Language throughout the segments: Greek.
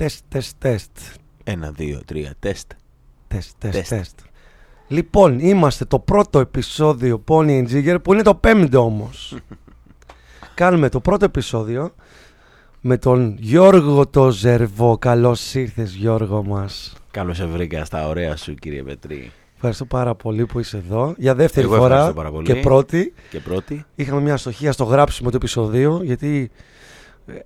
Τεστ, τεστ, τεστ. Ένα, δύο, τρία, τεστ. Τεστ, τεστ, Τεστ. τεστ. Λοιπόν, είμαστε το πρώτο επεισόδιο Pony and Jigger που είναι το πέμπτο όμως. Κάνουμε το πρώτο επεισόδιο με τον Γιώργο το Ζερβό. Καλώς ήρθες Γιώργο μας. Καλώς σε βρήκα στα ωραία σου, κύριε Πετρή. Ευχαριστώ πάρα πολύ που είσαι εδώ. Για δεύτερη Εγώ φορά ευχαριστώ πάρα πολύ. και πρώτη. Και πρώτη. Είχαμε μια αστοχία στο γράψιμο του επεισοδίου γιατί ε,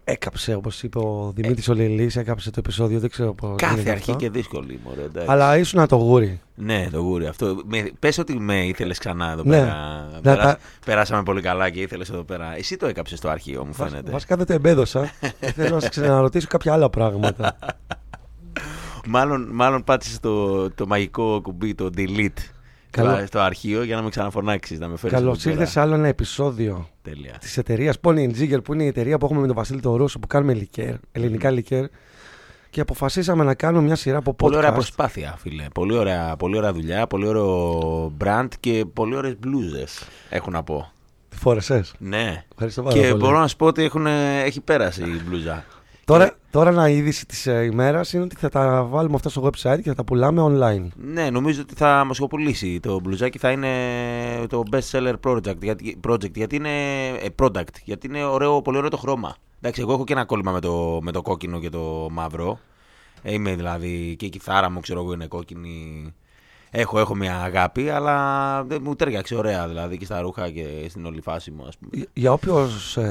έκαψε όπως είπε ο Δημήτρης Ολελής, έκαψε το επεισόδιο, δεν ξέρω πώς Κάθε γίνεται αρχή αυτό. και δύσκολη, μωρέ, εντάξει. Αλλά ήσουν το γούρι. Ναι, το γούρι αυτό. Με, πες ότι με ήθελες ξανά εδώ Ναι. πέρα. Να Περά- τα- Περάσαμε πολύ καλά και ήθελες εδώ πέρα. Εσύ το έκαψες στο αρχείο, μου Βασ- φαίνεται. Βασικά δεν το εμπέδωσα. Θέλω να σε ξαναρωτήσω κάποια άλλα πράγματα. Μάλλον, μάλλον πάτησες το, το μαγικό κουμπί, το delete. Καλό. στο- Στο αρχείο για να με ξαναφωνάξει, να με φέρεις. Καλώς ήρθες σε άλλο ένα επεισόδιο Τέλεια. της εταιρείας Pony and Jigger που είναι η εταιρεία που έχουμε με τον Βασίλη τον Ρούσο που κάνουμε λικέρ, ελληνικά λικέρ. Και αποφασίσαμε να κάνουμε μια σειρά από podcast. Πολύ ωραία προσπάθεια, φίλε. Πολύ ωραία, πολύ ωραία δουλειά, πολύ ωραίο brand και πολύ ωραίες μπλούζες. Έχω να πω. Τι φόρεσες; Ναι. Ευχαριστώ πάρα Και πολύ. μπορώ να σου πω ότι έχουν, έχει πέρασει η μπλούζα. Τώρα, τώρα ένα είδηση της ε, ημέρας είναι ότι θα τα βάλουμε αυτά στο website και θα τα πουλάμε online. Ναι, νομίζω ότι θα μας κοπουλήσει. Το μπλουζάκι θα είναι το best seller project, γιατί, project, γιατί είναι ε, product, γιατί είναι ωραίο, πολύ ωραίο το χρώμα. Εντάξει, εγώ έχω και ένα κόλλημα με το, με το κόκκινο και το μαύρο. Ε, Είμαι δηλαδή και η κιθάρα μου, ξέρω εγώ, είναι κόκκινη. Έχω, έχω μια αγάπη, αλλά δεν μου τέριαξε ωραία δηλαδή και στα ρούχα και στην όλη φάση μου, ας πούμε. Για- Για όποιο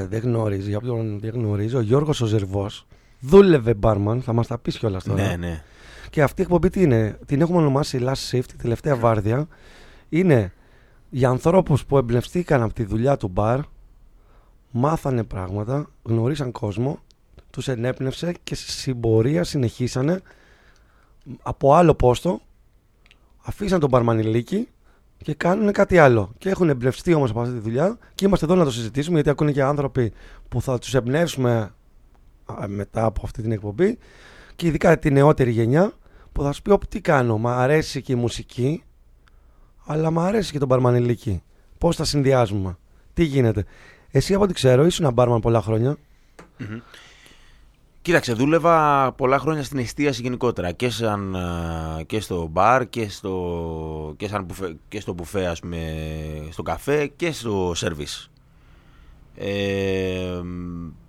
δεν γνωρίζει, για όποιον δεν γνωρίζει, ο Γιώργος ο Ζερβός δούλευε barman, θα μας τα πεις κιόλας τώρα. Ναι, ναι. Και αυτή η εκπομπή τι είναι, την έχουμε ονομάσει Last Shift, η τελευταία βάρδια. Είναι για ανθρώπους που εμπνευστήκαν από τη δουλειά του μπαρ, μάθανε πράγματα, γνωρίσαν κόσμο, τους ενέπνευσε και στη συμπορία συνεχίσανε από άλλο πόστο, αφήσαν τον μπαρμανιλίκι και κάνουν κάτι άλλο. Και έχουν εμπνευστεί όμως από αυτή τη δουλειά και είμαστε εδώ να το συζητήσουμε γιατί ακούνε και άνθρωποι που θα τους εμπνεύσουμε α, μετά από αυτή την εκπομπή και ειδικά τη νεότερη γενιά που θα σου πει «Ωπ, τι κάνω, μ' αρέσει και η μουσική αλλά μ' αρέσει και το μπαρμανιλίκι. Πώς τα συνδυάζουμε, τι γίνεται; Εσύ από ό,τι ξέρω ήσουν ένα μπάρμαν πολλά χρόνια. Κοίταξε, δούλευα πολλά χρόνια στην εστίαση γενικότερα και, σαν, α, και στο μπαρ και στο, και σαν μπουφέ, και στο μπουφέ, ας πούμε, στο καφέ και στο σερβις. Ε,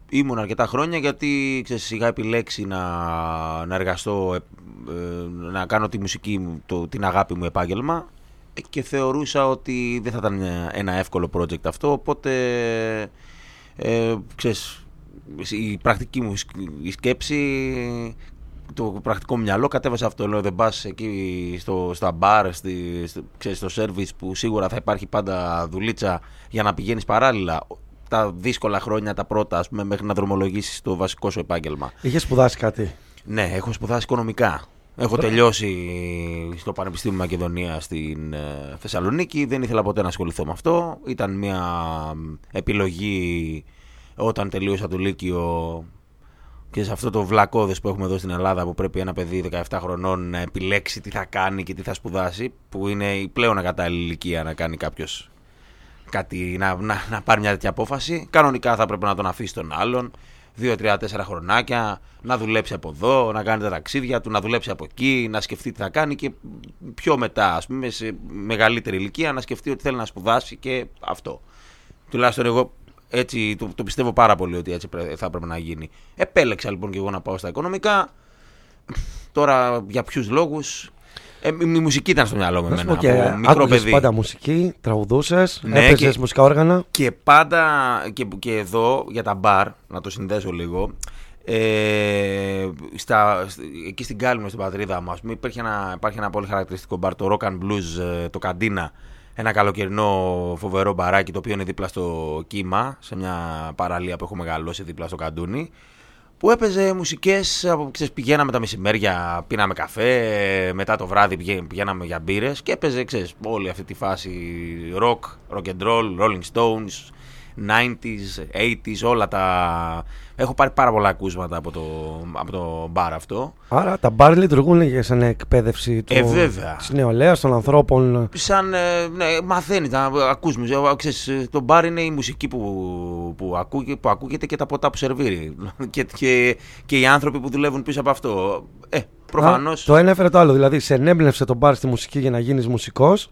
ήμουν αρκετά χρόνια γιατί ξέρεις, είχα επιλέξει να, να εργαστώ, ε, ε, να κάνω τη μουσική μου, το, την αγάπη μου επάγγελμα ε, και θεωρούσα ότι δεν θα ήταν ένα εύκολο project αυτό, οπότε ε, ξέρεις, η πρακτική μου σκ- η σκέψη, το πρακτικό μου μυαλό κατέβασε αυτό. Λέω δεν πας εκεί στο, στα μπαρ, στη, στο, ξέρεις, στο σερβις που σίγουρα θα υπάρχει πάντα δουλίτσα για να πηγαίνεις παράλληλα. Τα δύσκολα χρόνια, τα πρώτα, ας πούμε, μέχρι να δρομολογήσεις το βασικό σου επάγγελμα. Είχες σπουδάσει κάτι; Ναι, έχω σπουδάσει οικονομικά. Έχω τελειώσει στο Πανεπιστήμιο Μακεδονία στην ε, Θεσσαλονίκη. Δεν ήθελα ποτέ να ασχοληθώ με αυτό. Ήταν μια επιλογή όταν τελείωσα το Λύκειο και σε αυτό το βλακώδες που έχουμε εδώ στην Ελλάδα που πρέπει ένα παιδί 17 χρονών να επιλέξει τι θα κάνει και τι θα σπουδάσει που είναι η πλέον ακατάλληλη ηλικία να κάνει κάποιος κάτι, να, να, να πάρει μια τέτοια απόφαση. Κανονικά θα πρέπει να τον αφήσει τον άλλον. 2, 3, 4 χρονάκια, να δουλέψει από εδώ, να κάνει τα ταξίδια του, να δουλέψει από εκεί, να σκεφτεί τι θα κάνει και πιο μετά, ας πούμε, σε μεγαλύτερη ηλικία, να σκεφτεί ότι θέλει να σπουδάσει και αυτό. Τουλάχιστον εγώ έτσι το, το πιστεύω πάρα πολύ ότι έτσι πρέ- θα έπρεπε να γίνει. Επέλεξα λοιπόν και εγώ να πάω στα οικονομικά. Τώρα για ποιους λόγους. Ε, η, η μουσική ήταν στο μυαλό μου Να σου εμένα. πω και από μικρό άκουγες παιδί. πάντα μουσική, τραγουδούσες, Ναι, έπαιζες και- μουσικά όργανα. Και πάντα και, και εδώ για τα μπαρ, να το συνδέσω λίγο. Ε, στα, σ- εκεί στην Κάλυμνο, στην πατρίδα μου, ας πούμε, υπήρχε ένα, υπάρχει ένα πολύ χαρακτηριστικό μπαρ, το Rock and Blues, ε, το Καντίνα. Ένα καλοκαιρινό φοβερό μπαράκι, το οποίο είναι δίπλα στο κύμα, σε μια παραλία που έχω μεγαλώσει δίπλα στο Καντούνι. Που έπαιζε μουσικές, από, ξέρεις, πηγαίναμε τα μεσημέρια, πίναμε καφέ, μετά το βράδυ πηγα- πηγαίναμε για μπύρες και έπαιζε, ξέρεις, όλη αυτή τη φάση rock, rock and roll, Rolling Stones, 90s, 80s, όλα τα. Έχω πάρει πάρα πολλά ακούσματα από το, από το μπαρ αυτό. Άρα τα μπαρ λειτουργούν για σαν εκπαίδευση του, Ε, βέβαια. της νεολαίας, των ανθρώπων. Σαν, ε, ναι, μαθαίνεις, να ακούς μουσική. Ε, ξέρεις, ε, το μπαρ είναι η μουσική που, που, ακούγε, που ακούγεται και τα ποτά που σερβίρει. και, και, και οι άνθρωποι που δουλεύουν πίσω από αυτό. Ε, προφανώς. Α, το ένα έφερε το άλλο. Δηλαδή, σε ενέμπνευσε το μπαρ στη μουσική για να γίνεις μουσικός.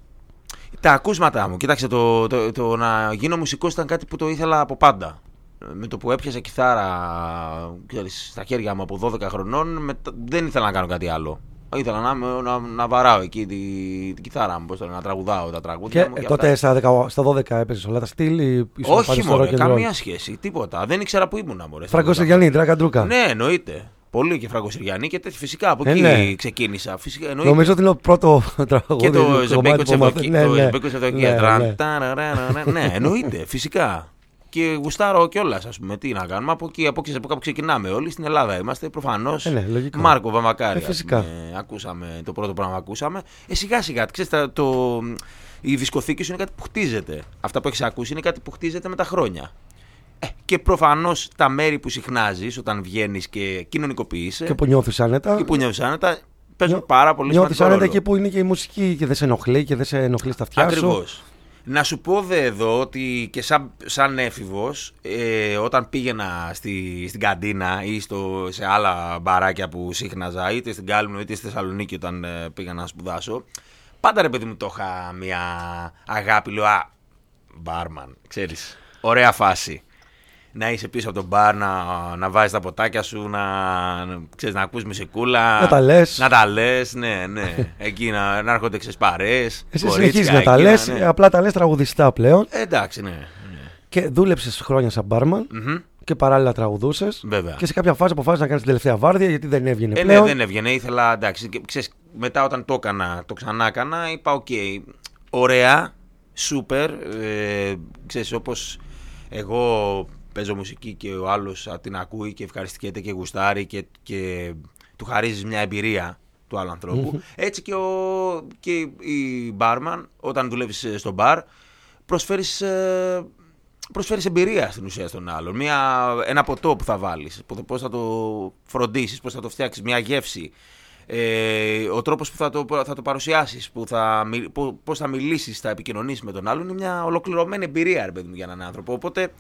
Τα ακούσματά μου. Κοίταξε, το, το, το, να γίνω μουσικός ήταν κάτι που το ήθελα από πάντα. Με το που έπιασα κιθάρα ξέρεις, στα χέρια μου από 12 χρονών, μετα- δεν ήθελα να κάνω κάτι άλλο. Ήθελα να, να, να βαράω εκεί την τη κιθάρα μου, πώς το λένε, να τραγουδάω τα τραγούδια Και μου. ε, και τότε αυτά. στα, 10 στα 12 έπαιζες όλα τα στυλ ή ήσουν Όχι πάλι στο μόνο, rock and roll? καμία σχέση, τίποτα. Δεν ήξερα που ήμουν, μωρέ. Φράγκο Σεργιανή, Ντράκα Ντρούκα. Ναι, εννοείται. Πολύ και Φραγκοσυριανή και τέτοια. Φυσικά από Ε, εκεί ναι. ξεκίνησα. Φυσικά, εννοείται. Νομίζω ότι είναι το πρώτο τραγούδι. Και το κομμάτι Ζεμπέκο που τη μαθα- Ευδοκία. Ναι, Το ναι. Ζεμπέκο της Ναι, Ευδοκία. ναι. Τραν, ταραραραρα. Ναι, εννοείται, φυσικά. Και γουστάρω κιόλα, α πούμε. Τι να κάνουμε. Από εκεί, από εκεί από κάπου ξεκινάμε όλοι. Στην Ελλάδα είμαστε προφανώ. Ε, ναι, λογικό. Μάρκο Βαμακάρη. Ε, ας φυσικά. πούμε. ακούσαμε το πρώτο πράγμα που ακούσαμε. Ε, σιγά σιγά. Ξέρεις, τα- το, η δισκοθήκη σου είναι κάτι που χτίζεται. Αυτά που έχει ακούσει είναι κάτι που χτίζεται με τα χρόνια. Ε, και προφανώς τα μέρη που συχνάζεις όταν βγαίνεις και κοινωνικοποιείσαι Και που νιώθεις άνετα. και που νιώθεις άνετα παίζουν Νιώ- πάρα πολύ Νιώθεις σημαντικό άνετα ρόλο. εκεί που είναι και η μουσική και δεν σε ενοχλεί και δεν σε ενοχλείς στα αυτιά σου. Ακριβώς. Να σου πω δε εδώ ότι και σαν, σαν έφηβος, ε, όταν πήγαινα στη, στην καντίνα ή στο, σε άλλα μπαράκια που σύχναζα, είτε στην Κάλυμνο είτε στη Θεσσαλονίκη όταν ε, πήγα να σπουδάσω, πάντα ρε παιδί μου το είχα μια αγάπη, λέω, α, μπάρμαν, ξέρεις, ωραία φάση. Να είσαι πίσω από τον μπαρ, να, να βάζεις τα ποτάκια σου, να, ξέρεις, να ακούς μουσικούλα. Να τα λες. Να τα λες, ναι, ναι. Εκεί να, να έρχονται ξέρεις παρέες. Εσύ κορίτσια συνεχίζεις να τα εκεί, λες, ναι. απλά τα λες τραγουδιστά πλέον. Ε, εντάξει, ναι. ναι. Και δούλεψες χρόνια σαν μπάρμαν Μμμ. και παράλληλα τραγουδούσες. Βέβαια. Και σε κάποια φάση αποφάσισες να κάνεις την τελευταία βάρδια γιατί δεν έβγαινε Ε, ναι, πλέον. δεν έβγαινε. Ήθελα, εντάξει, και, ξέρεις, μετά όταν το έκανα, το ξανά έκανα, είπα, οκ, ωραία, σούπερ, ε, ξέρεις, όπως εγώ παίζω μουσική και ο άλλος α, την ακούει και ευχαριστιέται και γουστάρει και, και του χαρίζεις μια εμπειρία του άλλου ανθρώπου. Έτσι και, ο, και η μπάρμαν, όταν δουλεύεις ε, στο μπαρ, προσφέρεις, ε, προσφέρεις εμπειρία στην ουσία στον άλλον. Μια, ένα ποτό που θα βάλεις, που- πώς θα το φροντίσεις, πώς θα το φτιάξεις, μια γεύση. Ε, ο τρόπος που θα το, θα το παρουσιάσεις, που θα, μι- πο- πώς θα μιλήσεις, θα επικοινωνήσεις με τον άλλον, είναι μια ολοκληρωμένη εμπειρία ρε παιδί μου, για έναν άνθρωπο. Οπότε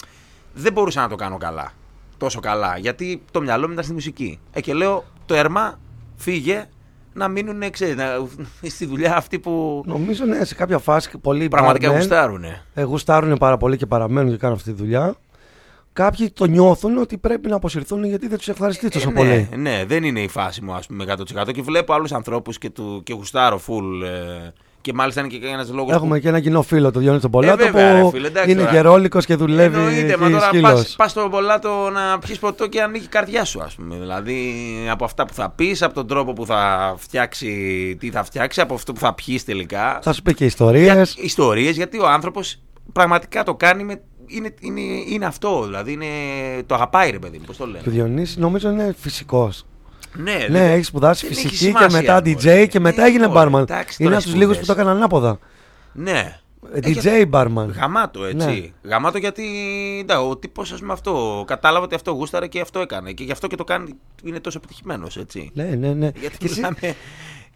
δεν μπορούσα να το κάνω καλά, τόσο καλά, γιατί το μυαλό μου ήταν στη μουσική. Ε, και λέω, το έρμα φύγε να μείνουν, ξέρεις, να, στη δουλειά αυτή που Νομίζω ναι, σε κάποια φάση πολλοί πραγματικά barmen, γουστάρουνε. ε, γουστάρουν πάρα πολύ και παραμένουν και κάνουν αυτή τη δουλειά. Κάποιοι το νιώθουν ότι πρέπει να αποσυρθούν γιατί δεν τους ευχαριστεί τόσο Ε, πολύ. Ναι, ναι, δεν είναι η φάση μου, ας πούμε, 100%. Και βλέπω άλλους ανθρώπους και, του- και γουστάρω full. ε, και μάλιστα είναι και ένας λόγος. Έχουμε και ένα κοινό φίλο, το Διόνυσο τον Πολάτο, Ε, βέβαια, ρε που φίλε, εντάξει είναι τώρα. γερόλικος και δουλεύει Εννοείται, μα εκεί τώρα σκύλος. πα στο Πολάτο να πιεις ποτό και ανοίγει η καρδιά σου, ας πούμε. Δηλαδή από αυτά που θα πεις, από τον τρόπο που θα φτιάξει, τι θα φτιάξει, από αυτό που θα πιεις τελικά. Θα σου πει και ιστορίες. Ιστορίες, γιατί ο άνθρωπος πραγματικά το κάνει με. Είναι, είναι, είναι αυτό, δηλαδή είναι, το αγαπάει ρε παιδί μου, πώς το λένε. Και ο Διονύσης νομίζω είναι φυσικός. Ναι, Ναι, έχεις σπουδάσει δεν έχει φυσική και σημασία, μετά μωρέ. DJ και μετά Ναι, έγινε μωρέ, barman. εντάξει, Είναι τώρα από τους λίγους που σπουδές. το έκαναν ανάποδα. Ναι. Ε, Ε, DJ barman. Γαμάτο, έτσι. Ναι. Γαμάτο γιατί ντα, ο τύπος, ας πούμε, αυτό κατάλαβε ότι αυτό γούσταρε και αυτό έκανε. Και γι' αυτό και το κάνει, είναι τόσο επιτυχημένος, έτσι. Ναι, ναι, ναι. Γιατί Και εσύ- μιλάμε Εσύ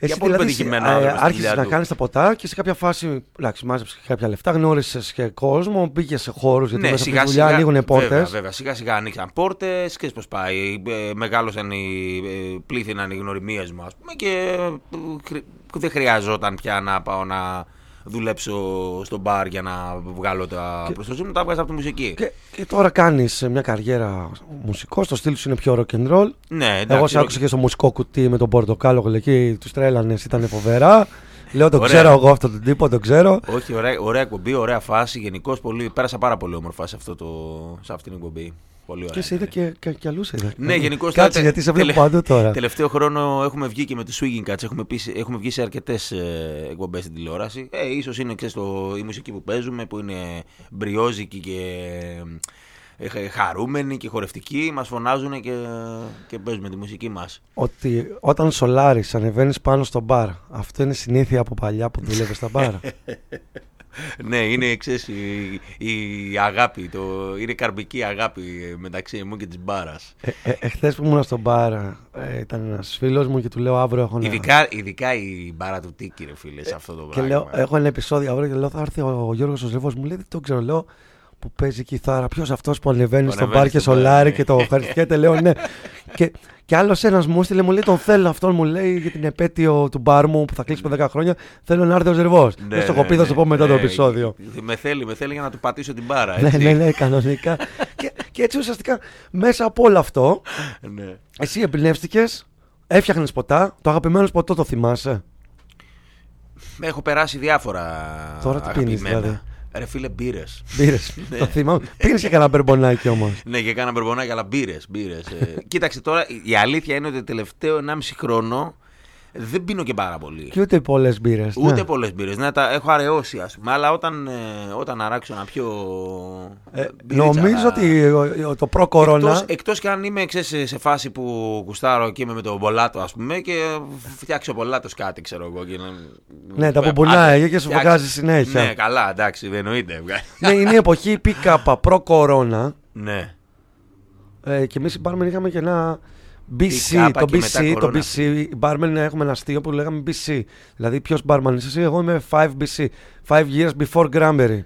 για πολύ δηλαδή πετυχημένο ε, άνθρωπο. στη άρχισες δουλειά να του. κάνεις τα ποτά και σε κάποια φάση εντάξει, μάζεψες και κάποια λεφτά, γνώρισες και κόσμο, πήγες σε χώρους γιατί Ναι, μέσα από τη σιγά δουλειά σιγά, ανοίγουν βέβαια, πόρτες. βέβαια, σιγά σιγά ανοίξαν πόρτες, και πώς πάει. ε, Μεγάλωσαν οι. ε, πλήθυναν οι γνωριμίες μου, ας πούμε, και ε, χρ- δεν χρειαζόταν πια να πάω να δουλέψω στο μπαρ για να βγάλω τα Και- προστοσία μου, τα έβγαζα από τη μουσική. Και, και τώρα κάνεις μια καριέρα μουσικός, το στυλ σου είναι πιο rock and roll. ναι, εντάξει, Εγώ σε άκουσα και στο μουσικό κουτί με τον Πορτοκάλογο, εκεί τους τρέλανες, ήταν φοβερά. Λέω τον Ωραία. ξέρω εγώ αυτόν τον τύπο, τον ξέρω. Όχι, ωραία, ωραία εκπομπή, ωραία φάση. Γενικώς πολύ. Πέρασα πάρα πολύ όμορφα σε, αυτό το, σε αυτήν την εκπομπή. Πολύ ωραία. Και σε είδα ήταν. και, και, και αλλού σε είδα. Ναι, γενικώς. Κάτσε γιατί σε βλέπω παντού τώρα. Τελευταίο χρόνο έχουμε βγει και με τους Swinging Cats. Έχουμε, πει, έχουμε βγει σε αρκετές ε, εκπομπές στην τηλεόραση. Ε, ίσως είναι ξέρεις, το, η μουσική που παίζουμε που είναι μπριόζικη και ε, χα- χαρούμενη και χορευτική. Μας φωνάζουν και, και παίζουμε τη μουσική μας. Ότι όταν σολάρεις, ανεβαίνεις πάνω στο μπαρ. Αυτό είναι συνήθεια από παλιά που δούλευε στα μπαρ; ναι, είναι ξέρεις, η, η αγάπη, το, είναι καρμπική αγάπη μεταξύ μου και της μπάρας. Ε, ε, Εχθέ που ήμουν στον μπαρ, ε, ήταν ένας φίλος μου και του λέω αύριο έχω ένα. Ειδικά, ειδικά η μπάρα του Τίκη, ρε φίλε, σε αυτό το Και πράγμα. λέω, έχω ένα επεισόδιο αύριο και λέω θα έρθει ο, ο Γιώργος ο Ζεύος μου λέει δεν το ξέρω λέω που παίζει κιθάρα ποιος αυτός που ανεβαίνει Που στο ανεβαίνει μπαρ και στο μπαρ, σολάρει ναι. και το ευχαριστιέται λέω ναι και, και άλλος ένας μου έστειλε μου λέει τον θέλω αυτόν μου λέει για την επέτειο του μπαρ μου που θα κλείσει με 10 χρόνια θέλω να έρθει ο Ζερβός Ναι, δεν στο ναι, έχω πει θα ναι, σου πω μετά το ναι, επεισόδιο Με θέλει, με θέλει για να του πατήσω την μπάρα. ναι Έτσι. ναι ναι κανονικά και, και έτσι ουσιαστικά μέσα από όλο αυτό ναι. εσύ εμπνεύστηκες Έφτιαχνες ποτά. Το αγαπημένο ποτό το θυμάσαι; Έχω περάσει διάφορα. Τώρα τι πίνεις, αγαπημένα. δηλαδή; Ρε φίλε, μπύρες. Πήρε. το θυμάμαι. Πήρες και κανένα μπερμπονάκι όμως. ναι, και κάνα μπερμπονάκι, αλλά μπύρες. Μπύρες. ε. Κοίταξε τώρα, η αλήθεια είναι ότι το τελευταίο 1,5 χρόνο δεν πίνω και πάρα πολύ. Και ούτε πολλές μπύρες. Ούτε ναι. πολλές μπύρες. Ναι, τα έχω αραιώσει, ας πούμε. Αλλά όταν, ε, όταν αράξω ένα πιο. Ε, μπυρίτσα, νομίζω ότι ο- ο- το προ-κορώνα. Εκτός, εκτός και αν είμαι ξέρεις, σε, σε φάση που κουστάρω και είμαι με τον Πολάτο ας πούμε και φτιάξει ο Πολάτος κάτι ξέρω εγώ και να... Ναι, τα Άντε, πουμπουνάει και σου φτιάξει. βγάζει συνέχεια. Ναι, καλά, εντάξει, δεν εννοείται. ναι, είναι η εποχή pick-up προ-κορώνα. ναι. Ε, και εμείς οι barmen είχαμε και ένα BC. Pick-up Το και μετά BC, το κορώνα. BC. Οι barmen έχουμε ένα αστείο που λέγαμε BC. Δηλαδή, ποιος barman είσαι εσύ, εγώ είμαι 5 BC. 5 years before cranberry.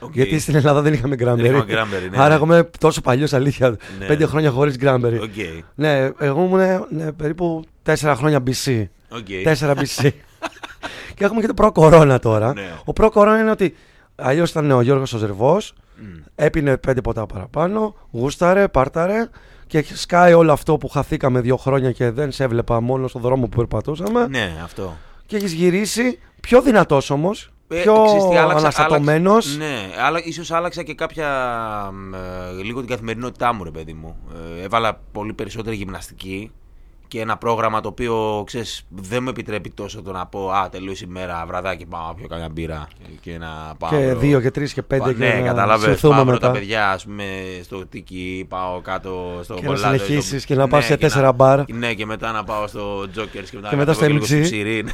Οκ. Γιατί στην Ελλάδα δεν είχαμε cranberry. είχαμε cranberry, ναι, Άρα ναι. εγώ είμαι τόσο παλιός αλήθεια. Ναι. Πέντε χρόνια χωρίς cranberry. Οκ. Ναι, εγώ ήμουν ναι, περίπου 4 χρόνια BC. Οκ. 4 BC. και έχουμε και το προ-κορώνα τώρα. Ναι. Ο προ-κορώνα είναι ότι αλλιώς ήταν ο Γιώργος ο Ζερβός, Μμ. έπινε πέντε ποτά παραπάνω, γούσταρε, πάρταρε και σκάει όλο αυτό που χαθήκαμε δύο χρόνια και δεν σε έβλεπα μόνο στον δρόμο που περπατούσαμε. Ναι, αυτό. Και έχεις γυρίσει πιο δυνατός όμως, Ε, πιο ξέρεις τι, άλλαξα- αναστατωμένος. άλλαξα- Ναι, αλλά ίσως άλλαξα και κάποια. μ, ε, λίγο την καθημερινότητά μου, ρε παιδί μου. Ε, έβαλα πολύ περισσότερη γυμναστική και ένα πρόγραμμα το οποίο ξέρεις, δεν μου επιτρέπει τόσο το να πω Α, τελείωσε η μέρα, βραδάκι, πάω να πιω καμιά μπύρα και να πάω. Και αύριο». δύο και τρεις και πέντε Πα- και ναι, να κατάλαβες. συθούμε Πάω με μετά. τα παιδιά, ας πούμε, στο τίκι, πάω κάτω στο Και να κολλάδο, συνεχίσεις στο- και να πας σε και τέσσερα μπαρ. Ναι, και μετά να πάω στο Jokers και μετά, Και να μετά κατέβω στο λίγο MG. Ψηρή, ναι.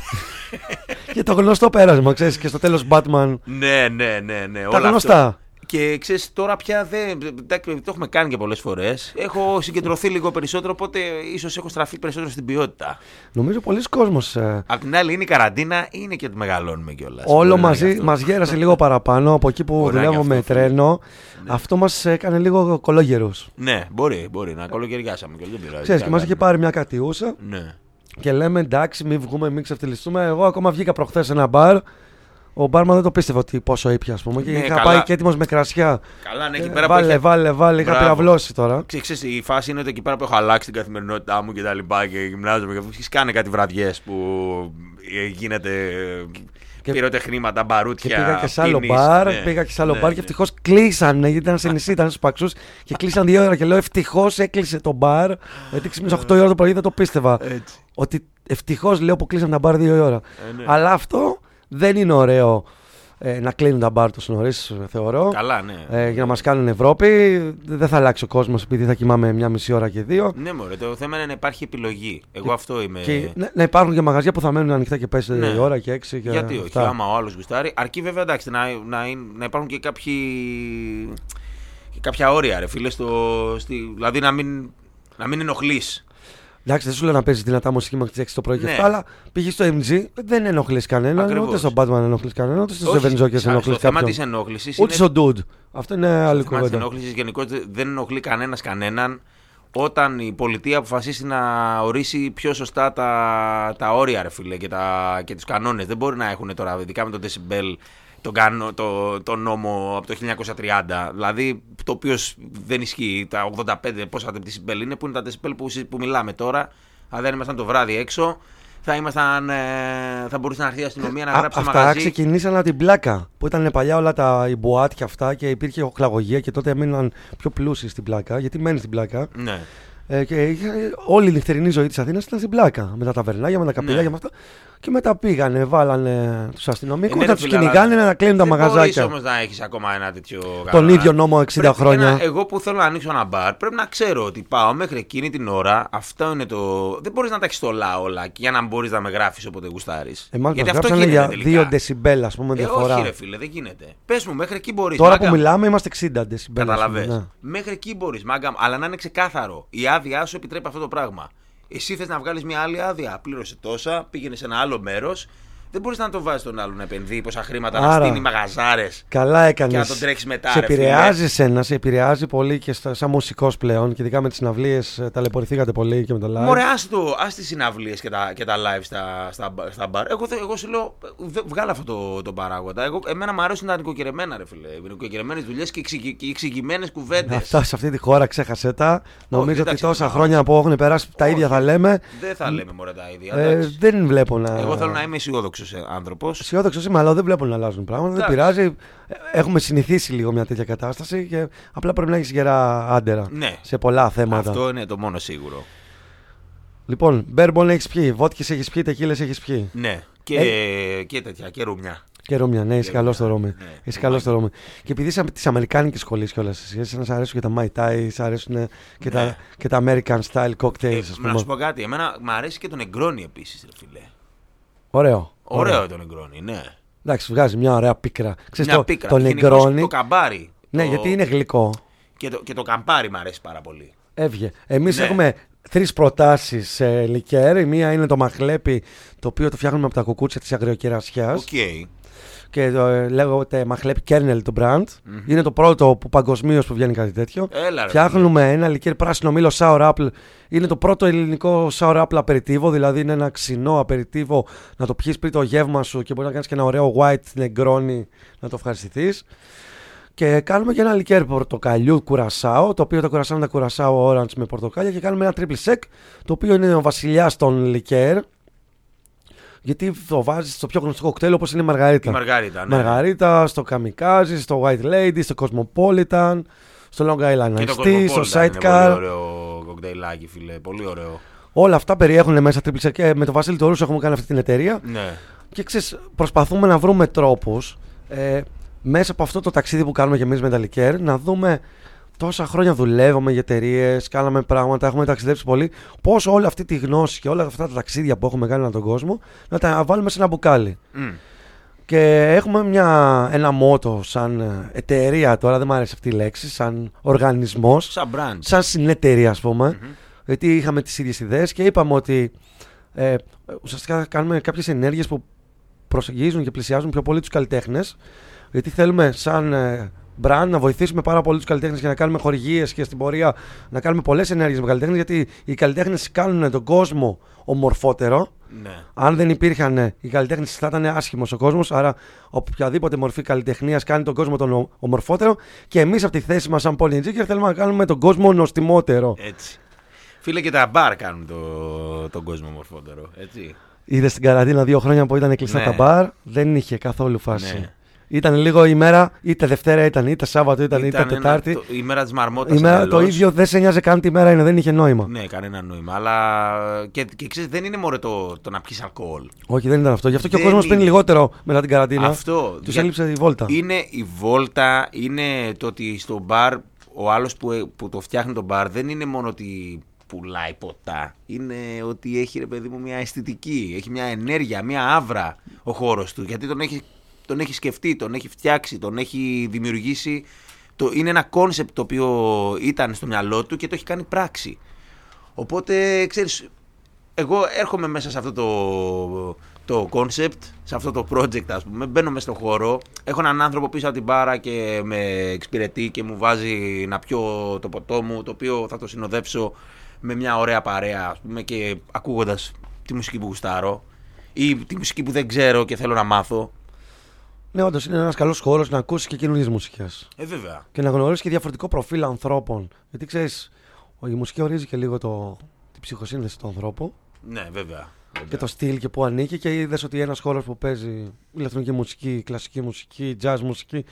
Και το γνωστό πέρασμα, ξέρεις, και στο τέλος Batman. Ναι, ναι, ναι, ναι. Τα όλα γνωστά. αυτό. Και ξέρεις, τώρα πια δεν. εντάξει, Το έχουμε κάνει και πολλές φορές. Έχω συγκεντρωθεί λίγο περισσότερο, οπότε ίσως έχω στραφεί περισσότερο στην ποιότητα. Νομίζω πολλοί κόσμος ε, Απ' την άλλη, είναι η καραντίνα, είναι και ότι μεγαλώνουμε κιόλας. Όλο μαζί μας γέρασε λίγο παραπάνω από εκεί που Μπορεί να δουλεύω είναι με αυτό, φίλε. τρένο. Αυτό μας έκανε λίγο κολόγερους. Ναι, μπορεί, μπορεί να κολοκαιριάσαμε και δεν πειράζει. Ξέρεις, τι και να μας είχε κάνουμε. πάρει μια κατιούσα Ναι. και λέμε εντάξει, μην βγούμε, μην ξεφτυλιστούμε. Εγώ ακόμα βγήκα προχθές σε ένα μπαρ. Ο μπάρμαν δεν το πίστευε ότι πόσο ήπια, ας πούμε. Και Ναι, είχα καλά. πάει και έτοιμος με κρασιά. Καλά, ναι, εκεί Ε, πέρα που βάλε, έχει- βάλε, βάλε. Είχα Μπράβο. πυραυλώσει τώρα. Ξέρεις, ξέρεις, η φάση είναι ότι εκεί πέρα που έχω αλλάξει την καθημερινότητά μου και τα λοιπά και γυμνάζομαι και έχεις κάνει κάτι βραδιές που ε, γίνεται Και- πυροτεχνήματα, Και μπαρούτια, πήγα και σε άλλο πίνεις. μπαρ. Ναι, πήγα και σε άλλο ναι, μπαρ ναι. και ευτυχώς κλείσανε. Γιατί ήταν σε νησί, ήταν στους παξούς. Και κλείσαν δύο ώρα. Και λέω ευτυχώς έκλεισε το μπαρ. Γιατί ξύπνησα 8 η ώρα το πρωί δεν το πίστευα. Έτσι. Ότι ευτυχώς λέω που κλείσαν τα μπαρ δύο η ώρα. Ε, ναι. Αλλά αυτό δεν είναι ωραίο ε, να κλείνουν τα μπαρ τόσο νωρίς, θεωρώ. Καλά, ναι. Ε, για να μας κάνουν Ευρώπη. Δεν θα αλλάξει ο κόσμος επειδή θα κοιμάμε μια μισή ώρα και δύο. Ναι, μωρέ, το θέμα είναι να υπάρχει επιλογή. Εγώ αυτό είμαι. Και να, να υπάρχουν και μαγαζιά που θα μένουν ανοιχτά και πέσει Ναι. η ώρα και έξι. Και Γιατί όχι, αυτά. άμα ο άλλος γουστάρει. Αρκεί βέβαια εντάξει, να, να, είναι- να υπάρχουν και κάποιοι. και κάποια όρια, ρε φίλε. Στο, στη, δηλαδή να μην, να μην ενοχλείς. Εντάξει, δεν σου λέω να παίζεις δυνατά μουσική μέχρι τις 6 το πρωί και Ναι. αυτά, αλλά πήγες στο MG, δεν ενοχλείς κανέναν. Ακριβώς. Ούτε στο Batman ενοχλείς κανέναν, ούτε στο Seven Jokers στο ενοχλείς θέμα κάποιον. της ενόχλησης. Ούτε στο Dude. Αυτό είναι άλλη Το θέμα της κουβέντα. ενόχλησης γενικώ δεν ενοχλεί κανένας κανέναν όταν η πολιτεία αποφασίσει να ορίσει πιο σωστά τα, τα όρια, ρε φίλε, και, τα, και τους κανόνες. Δεν μπορεί να έχουν τώρα, ειδικά με το decibel, τον, κανό, το, το νόμο από το 1930, δηλαδή το οποίο δεν ισχύει, τα 85 πόσα decibel είναι, που είναι τα decibel που, συ- που μιλάμε τώρα, αν δεν ήμασταν το βράδυ έξω, θα, ήμασταν, ε, θα μπορούσε να έρθει η αστυνομία να Α, γράψει το αυτά μαγαζί. ξεκινήσαν από την πλάκα. Που ήταν παλιά όλα τα οι μποάτ και αυτά και υπήρχε οχλαγωγία και τότε έμειναν πιο πλούσιοι στην πλάκα. Γιατί μένει στην πλάκα. Ναι. Ε, και είχε- όλη η νυχτερινή ζωή της Αθήνας ήταν στην πλάκα. Με τα ταβερνάκια, με τα καπηλάκια, Ναι. με αυτά. Και μετά πήγανε, βάλανε τους αστυνομικούς, Ε, ναι, να ρε τους φίλε, κυνηγάνε αλλά να κλείνουν τα Δεν μαγαζάκια. όμως να έχεις ακόμα ένα τέτοιο. Τον κανόνα. ίδιο νόμο 60 Πρέπει χρόνια. να- εγώ που θέλω να ανοίξω ένα μπαρ, πρέπει να ξέρω ότι πάω μέχρι εκείνη την ώρα. Αυτό είναι το. Δεν μπορείς να τα έχεις όλα όλα και για να μπορείς να με γράφεις όποτε γουστάρεις. Εμάς Γιατί μας αυτό γράψανε γίνεται για τελικά. 2 δεσιμπέλ, ας πούμε, Ε, διαφορά. όχι, ρε φίλε, δεν γίνεται. Πες μου, μέχρι εκεί μπορείς. Τώρα που μιλάμε είμαστε 60 δεσιμπέλ. ας πούμε, Καταλαβέ. ναι. Μέχρι εκεί μπορείς, μάγκα, μου, αλλά να είναι ξεκάθαρο. Η άδειά σου επιτρέπει αυτό το πράγμα. Εσύ θες να βγάλεις μια άλλη άδεια. Πλήρωσε τόσα, πήγαινε σε ένα άλλο μέρος. Δεν μπορείς να το βάζεις τον άλλο να επενδύει πόσα χρήματα, να Άρα. στείλει μαγαζάρες. Καλά έκανε. Και να τον τρέξεις μετά, Σε ρε φίλε. επηρεάζει σένα, σε επηρεάζει πολύ και στα, σαν μουσικός πλέον. Και ειδικά με τις συναυλίες ταλαιπωρηθήκατε πολύ και με το live. Μωρέ, ας, το, ας τις συναυλίες και τα, και τα live στα, στα, στα μπαρ. Εγώ, θε- εγώ σου λέω, βε- βγάλε αυτό το, το παράγοντα. Εγώ, εμένα μου αρέσουν τα νοικοκυρεμένα, ρε φίλε. Οι νοικοκυρεμένες δουλειές και, εξηγη, και εξηγημένες κουβέντες. Αυτά σε αυτή τη χώρα ξέχασε τα. Νομίζω ότι εντάξει, τόσα δεν χρόνια που έχουν περάσει τα ίδια θα λέμε. Δεν θα λέμε μωρέ τα ίδια. Ε, εντάξει. δεν βλέπω να. Εγώ θέλω να είμαι αισιόδοξος άνθρωπος. αισιόδοξος είμαι, αλλά δεν βλέπω να αλλάζουν πράγματα. Δεν Εντάξει. πειράζει. Ε, Έχουμε συνηθίσει λίγο μια τέτοια κατάσταση και απλά πρέπει να έχεις γερά άντερα Ναι. σε πολλά θέματα. Αυτό είναι το μόνο σίγουρο. Λοιπόν, μπέρμπον έχεις πιει, βότκες έχεις πιει, τεκίλες έχεις πιει. Ναι. Και, Ε. και τέτοια, και ρουμιά. Και ρόμια, ναι, είσαι Και καλός στο ρούμια, ρόμι. ναι. Είσαι καλός στο ρόμι. Και επειδή είσαι από τις Αμερικάνικες σχολές κιόλας, εσύ εσένα σ' αρέσουν και τα Mai Tai, σ' αρέσουν και, τα, Ναι. και τα American style cocktails, Ε, ας να πούμε. σου πω κάτι. Εμένα μου αρέσει και το νεγκρόνι επίσης, ρε φίλε. Ωραίο. Ωραίο το νεγκρόνι, ναι. Εντάξει, βγάζει μια ωραία πίκρα. Ξέρεις, Μια το, πίκρα. το Γενικώς νεγκρόνι. Το καμπάρι. Ναι, το- γιατί είναι γλυκό. Και το, και το καμπάρι μου αρέσει πάρα πολύ. Εύγε. Εμείς Ναι. έχουμε τρεις προτάσεις σε λικέρ. Η μία είναι το μαχλέπι, το οποίο το φτιάχνουμε από τα κουκούτσια της αγριοκερασιάς. Οκ. Και το, ε, λέγεται μαχλέπι Kernel το brand. Είναι το πρώτο που παγκοσμίως που βγαίνει κάτι τέτοιο. Έλα, ρε, Φτιάχνουμε ένα λικέρ πράσινο μήλο sour apple. Είναι το πρώτο ελληνικό sour apple απεριτίβο, δηλαδή είναι ένα ξινό απεριτίβο να το πιεις πριν το γεύμα σου και μπορεί να κάνεις και ένα ωραίο white negroni να το ευχαριστηθείς. Και κάνουμε και ένα λικέρ πορτοκαλιού κουρασάο, το οποίο το κουρασάο είναι τα κουρασάο orange με πορτοκάλια και κάνουμε ένα triple sec, το οποίο είναι ο βασιλιάς των λικέρ. Γιατί το βάζεις στο πιο γνωστό κοκτέιλ όπως είναι η Μαργαρίτα. Η Μαργαρίτα, ναι. Μαργαρίτα, στο Kamikaze, στο White Lady, στο Cosmopolitan, στο Long Island Και το Iced Tea, στο Cosmopolitan είναι Sidecar. Πολύ ωραίο κοκτέιλάκι, φίλε. Πολύ ωραίο. Όλα αυτά περιέχουν μέσα triple sec και με τον Βασίλη Τωρούσο έχουμε κάνει αυτή την εταιρεία. Ναι. Και ξέρεις, προσπαθούμε να βρούμε τρόπους ε, μέσα από αυτό το ταξίδι που κάνουμε και εμείς με τα λικέρ να δούμε τόσα χρόνια δουλεύαμε για εταιρείες, κάναμε πράγματα, έχουμε ταξιδέψει πολύ. Πώς όλη αυτή τη γνώση και όλα αυτά τα ταξίδια που έχουμε κάνει ανά τον κόσμο να τα βάλουμε σε ένα μπουκάλι. Μμ. Και έχουμε μια, ένα μότο σαν ε, εταιρεία, τώρα δεν μου αρέσει αυτή η λέξη, σαν οργανισμός, Σαν brand. σαν συνεταιρεία ας πούμε, γιατί είχαμε τις ίδιες ιδέες και είπαμε ότι ε, ουσιαστικά κάνουμε κάποιες ενέργειες που προσεγγίζουν και πλησιάζουν πιο πολύ τους καλλιτέχνες, γιατί θέλουμε σαν ε, brand να βοηθήσουμε πάρα πολύ τους καλλιτέχνες και να κάνουμε χορηγίες και στην πορεία να κάνουμε πολλές ενέργειες με καλλιτέχνες, γιατί οι καλλιτέχνες κάνουν τον κόσμο ομορφότερο, Ναι. αν δεν υπήρχαν ε, οι καλλιτέχνες, θα ήταν άσχημος ο κόσμος. Άρα, οποιαδήποτε μορφή καλλιτεχνίας κάνει τον κόσμο τον ο- ομορφότερο. Και εμείς, από τη θέση μας, σαν Polly Jigger, θέλουμε να κάνουμε τον κόσμο νοστιμότερο. Έτσι. Φίλε και τα μπαρ κάνουν το, τον κόσμο μορφότερο. Έτσι. Είδες στην καραντίνα δύο χρόνια που ήταν κλειστά Ναι. τα μπαρ, δεν είχε καθόλου φάση. Ναι. Ήταν λίγο ημέρα, είτε Δευτέρα ήταν, είτε Σάββατο ήταν, είτε Ήταν ένα- Τετάρτη. το- η μέρα της μαρμότας. Η μέρα, το ίδιο δεν σε νοιάζε καν τι μέρα είναι, δεν είχε νόημα. Ναι, κανένα νόημα. Αλλά και, και ξέρεις, δεν είναι μόνο το, το να πιεις αλκοόλ. Όχι, δεν ήταν αυτό. Γι' αυτό και ο Δεν κόσμος πίνει είναι. λιγότερο μετά την καραντίνα. Αυτό. Τους για- έλειψε η βόλτα. Είναι η βόλτα, είναι το ότι στο μπαρ ο άλλος που, που το φτιάχνει το μπαρ δεν είναι μόνο ότι πουλάει ποτά. Είναι ότι έχει ρε παιδί μου μια αισθητική, έχει μια ενέργεια, μια αύρα ο χώρος του. Γιατί τον έχει, τον έχει σκεφτεί, τον έχει φτιάξει, τον έχει δημιουργήσει. Το, είναι ένα concept το οποίο ήταν στο μυαλό του και το έχει κάνει πράξη. Οπότε, ξέρεις, εγώ έρχομαι μέσα σε αυτό το, το concept, σε αυτό το project ας πούμε, μπαίνω μέσα στο χώρο, έχω έναν άνθρωπο πίσω από την μπάρα και με εξυπηρετεί και μου βάζει να πιω το ποτό μου, το οποίο θα το συνοδεύσω με μια ωραία παρέα ας πούμε και ακούγοντας τη μουσική που γουστάρω ή τη μουσική που δεν ξέρω και θέλω να μάθω. Ναι, όντως είναι ένας καλός χώρος να ακούσεις και καινούριε μουσικές. Ε, βέβαια. και να γνωρίσει και διαφορετικό προφίλ ανθρώπων. Γιατί ξέρεις, η μουσική ορίζει και λίγο το, την ψυχοσύνδεση του ανθρώπου Ναι, βέβαια. και το στυλ και που ανήκει. Και είδες ότι ένας χώρος που παίζει ηλεκτρονική μουσική, κλασική μουσική, jazz μουσική,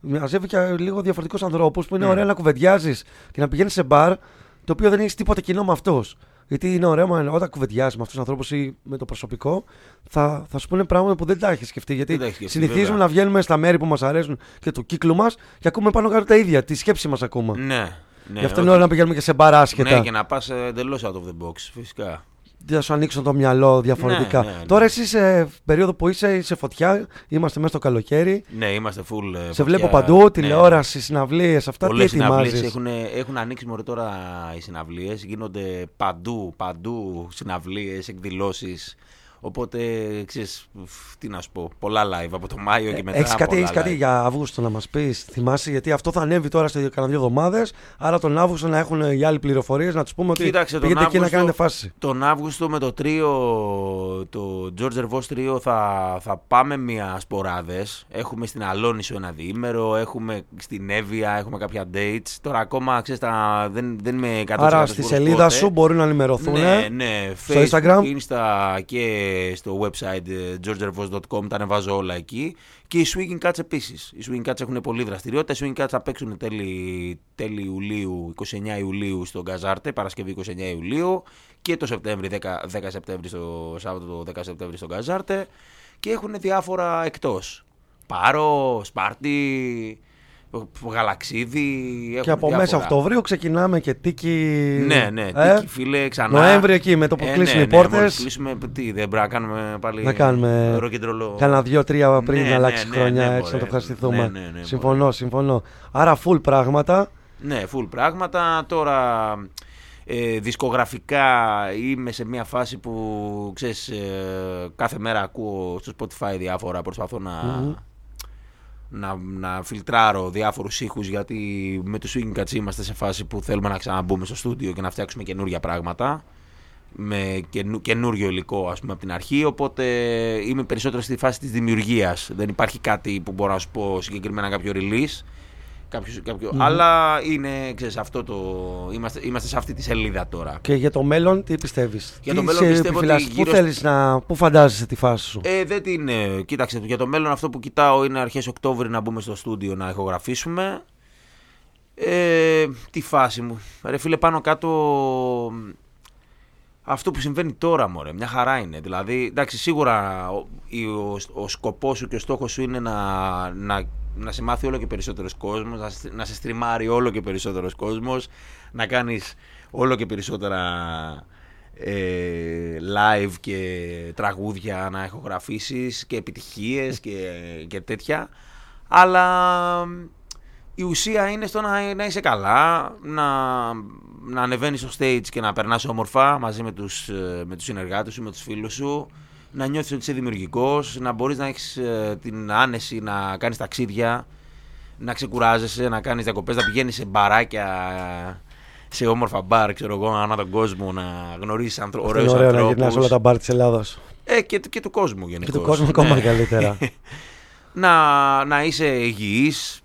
μαζεύει και λίγο διαφορετικούς ανθρώπους που είναι Mm. ωραία να κουβεντιάζεις και να πηγαίνεις σε μπαρ το οποίο δεν έχεις τίποτα κοινό με αυτούς. Γιατί είναι ωραίο μα, όταν κουβεντιάζεις με αυτούς τους ανθρώπους ή με το προσωπικό, θα, θα σου πούνε πράγματα που δεν τα έχεις σκεφτεί. Γιατί Δεν τα έχεις σκεφτεί, συνηθίζουμε βέβαια. να βγαίνουμε στα μέρη που μας αρέσουν και του κύκλου μας και ακούμε πάνω κάτω τα ίδια. Τη σκέψη μας ακούμε. Ναι. ναι Γι' αυτό όχι. είναι ωραίο να πηγαίνουμε και σε μπαράσχετα. Ναι, και να πας εντελώς out of the box, φυσικά. Να σου ανοίξουν το μυαλό διαφορετικά. Ναι, ναι, ναι. Τώρα εσύ σε περίοδο που είσαι, είσαι φωτιά, είμαστε μέσα στο καλοκαίρι. Ναι, είμαστε full. ε, σε βλέπω φωτιά. παντού, Ναι. τηλεόραση, συναυλίες, αυτά Πολλές τι ετοιμάζεις; συναυλίες έχουν, έχουν ανοίξει μωρέ τώρα οι συναυλίες, γίνονται παντού, παντού συναυλίες, εκδηλώσεις. Οπότε, ξέρεις, φ, τι να σου πω, πολλά live από το Μάιο και μετά. Έχεις κάτι, πολλά έχεις κάτι live. για Αύγουστο να μας πεις, θυμάσαι, γιατί αυτό θα ανέβει τώρα σε κανένα δύο εβδομάδες. Άρα τον Αύγουστο να έχουν οι άλλοι πληροφορίες να τους πούμε ότι Κοίταξε, τον πήγαινε εκεί να Αύγουστο- κάνετε φάση. Τον Αύγουστο με το τρίο, το George Ervos τρίο θα, θα πάμε μια σποράδες. Έχουμε στην Αλόνισο ένα διήμερο, έχουμε στην Εύβοια, έχουμε κάποια dates. Τώρα ακόμα, ξέρεις, τα, δεν, δεν είμαι 100% Άρα στη σίγουρος σελίδα πότε. σου μπορούν να ενημερωθούν. Ναι, ναι. Στο Facebook, Instagram. Insta και στο website ε, georgervos.com τα ανεβάζω όλα εκεί. Και οι Swinging Cats επίσης. Οι Swinging Cats έχουν πολλή δραστηριότητα. Οι Swinging Cats θα παίξουν τέλη, τέλη Ιουλίου, 29 Ιουλίου στον Καζάρτε, Παρασκευή 29 Ιουλίου. Και το Σεπτέμβρη, 10, 10 Σεπτέμβρη στο Σάββατο, το 10 Σεπτέμβρη στον Καζάρτε. Και έχουν διάφορα εκτός. Πάρο, Σπάρτι, Γαλαξίδι. Και έχουν από μέσα διάφορα. Οκτωβρίου ξεκινάμε και τίκη. Ναι, ναι, ε, τίκη, φίλε, ξανά. Νοέμβρη εκεί με το που Ε, κλείσουν ναι, οι ναι, πόρτες. μόλις κλείσουμε, τι, δεν πρέπει να κάνουμε πάλι. Να κάνουμε ροκεντρολό. Κάνα δύο-τρία πριν Ναι, να αλλάξει ναι, χρόνια ναι, έτσι να το μωρέ. ευχαριστηθούμε. Ναι, ναι, ναι, συμφωνώ, συμφωνώ. Άρα full πράγματα. Ναι, full πράγματα. Τώρα ε, δισκογραφικά είμαι σε μια φάση που ξέρεις, ε, κάθε μέρα ακούω στο Spotify διάφορα, προσπαθώ να, Μμμ. Να, να φιλτράρω διάφορους ήχους γιατί με το Swing Cats είμαστε σε φάση που θέλουμε να ξαναμπούμε στο στούντιο και να φτιάξουμε καινούργια πράγματα με καινου, καινούριο υλικό ας πούμε από την αρχή οπότε είμαι περισσότερο στη φάση της δημιουργίας. Δεν υπάρχει κάτι που μπορώ να σου πω συγκεκριμένα κάποιο release κάποιο, κάποιο, αλλά είναι ξέρεις, αυτό το, είμαστε, είμαστε σε αυτή τη σελίδα τώρα Και για το μέλλον, τι πιστεύεις; Για το μέλλον πιστεύω ότι Πού γύρω θέλεις να. Πού φαντάζεσαι τη φάση σου; Ε, δεν την. ε, Κοίταξε, για το μέλλον αυτό που κοιτάω είναι αρχές Οκτώβρη να μπούμε στο στούντιο να ηχογραφήσουμε. Ε, τι φάση μου. Ρε φίλε, πάνω κάτω. Αυτό που συμβαίνει τώρα, μωρέ, μια χαρά είναι. Δηλαδή, εντάξει, σίγουρα ο, η- ο, ο σκοπός σου και ο στόχος σου είναι να, να, να σε μάθει όλο και περισσότερος κόσμος, να, σε- να σε στριμάρει όλο και περισσότερος κόσμος, να κάνεις όλο και περισσότερα ε, live και τραγούδια να ηχογραφήσεις και επιτυχίες και, και τέτοια. Αλλά η ουσία είναι στο να, να είσαι καλά, να, να ανεβαίνεις στο stage και να περνάς όμορφα μαζί με τους, ε, με τους συνεργάτες σου, με τους φίλους σου, να νιώθεις ότι είσαι δημιουργικός, να μπορείς να έχεις ε, την άνεση να κάνεις ταξίδια, να ξεκουράζεσαι, να κάνεις διακοπές, να πηγαίνεις σε μπαράκια, σε όμορφα μπαρ, ξέρω εγώ, ανά τον κόσμο, να γνωρίσεις ανθρω... Αυτό ωραίους είναι ωραίο να ανθρώπους. γυρνάς όλα τα μπαρ της Ελλάδα. Ε, και, και του κόσμου γενικώ. Και του κόσμου ακόμα καλύτερα. να, να είσαι υγιής,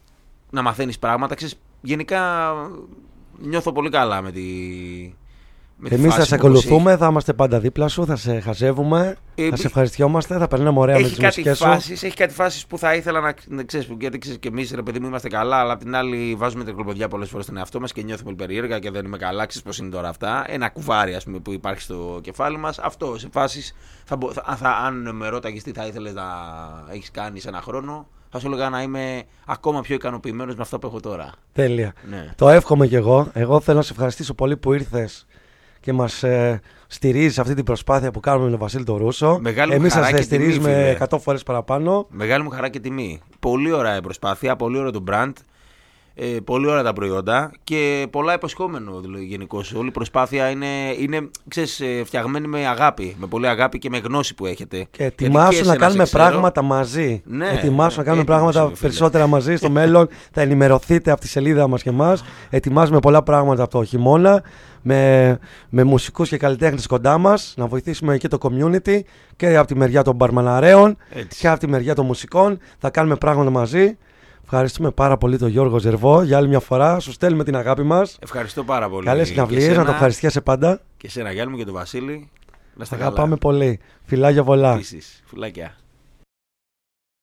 να μαθαίνεις πράγματα. Ξέρεις, γενικά νιώθω πολύ καλά με τη, με τη Εμείς θα φάση σε μου, όπως ακολουθούμε, θα είμαστε πάντα δίπλα σου, θα σε χαζεύουμε, Ε, θα σε ευχαριστιόμαστε, θα περνάμε ωραία με έχει τις κάτι, μουσικές σου. φάσεις, έχει κάτι φάσεις που θα ήθελα να, να ξέρεις, που- γιατί ξέρεις και εμείς ρε παιδί μου είμαστε καλά, αλλά απ' την άλλη βάζουμε τρικλοποδιά πολλές φορές στον εαυτό μας και νιώθουμε πολύ περίεργα και δεν είμαι καλά, ξέρεις πώς είναι τώρα αυτά. Ένα κουβάρι ας πούμε που υπάρχει στο κεφάλι μας, αυτό σε φάσεις, θα, μπο- θα, θα, αν με ρώταγες τι θα ήθελες να έχεις κάνει σε ένα χρόνο, θα σου έλεγα να είμαι ακόμα πιο ικανοποιημένος με αυτό που έχω τώρα. Τέλεια. Ναι. Το εύχομαι κι εγώ. Εγώ θέλω να σε ευχαριστήσω πολύ που ήρθες και μας ε, στηρίζει σε αυτή την προσπάθεια που κάνουμε με τον Βασίλη τον Ρούσο. Μεγάλη μου Εμείς χαρά σα και τιμή, στηρίζουμε φίλε. 100 φορές παραπάνω. Μεγάλη μου χαρά και τιμή. Πολύ ωραία η προσπάθεια, πολύ ωραίο το brand, ε, πολύ ωραία τα προϊόντα και πολλά υποσχόμενο δηλαδή, γενικώς. Όλη η προσπάθεια είναι, είναι ξέρεις, ε, φτιαγμένη με αγάπη, με πολύ αγάπη και με γνώση που έχετε. Και Γιατί ετοιμάσου και να εσένα κάνουμε σε ξέρω. πράγματα μαζί. Ναι, ετοιμάσου ναι, να κάνουμε έτοιμος πράγματα είμαι, φίλε. περισσότερα μαζί στο μέλλον. Θα ενημερωθείτε από τη σελίδα μας και εμάς. Ετοιμάζουμε πολλά πράγματα από το χειμώνα. Με, με μουσικούς και καλλιτέχνες κοντά μας. Να βοηθήσουμε και το community και από τη μεριά των μπαρμαναρέων Έτσι. και από τη μεριά των μουσικών. Θα κάνουμε πράγματα μαζί. Ευχαριστούμε πάρα πολύ τον Γιώργο Ζερβό για άλλη μια φορά. Σου στέλνουμε την αγάπη μας. Ευχαριστώ πάρα πολύ. Καλές και συναυλίε, να εσένα, το ευχαριστιέσαι πάντα. Και εσένα Γιάννη μου και τον Βασίλη. Να είστε καλά. Αγαπάμε πολύ. Φιλάκια πολλά. Επίσης. Φιλάκια.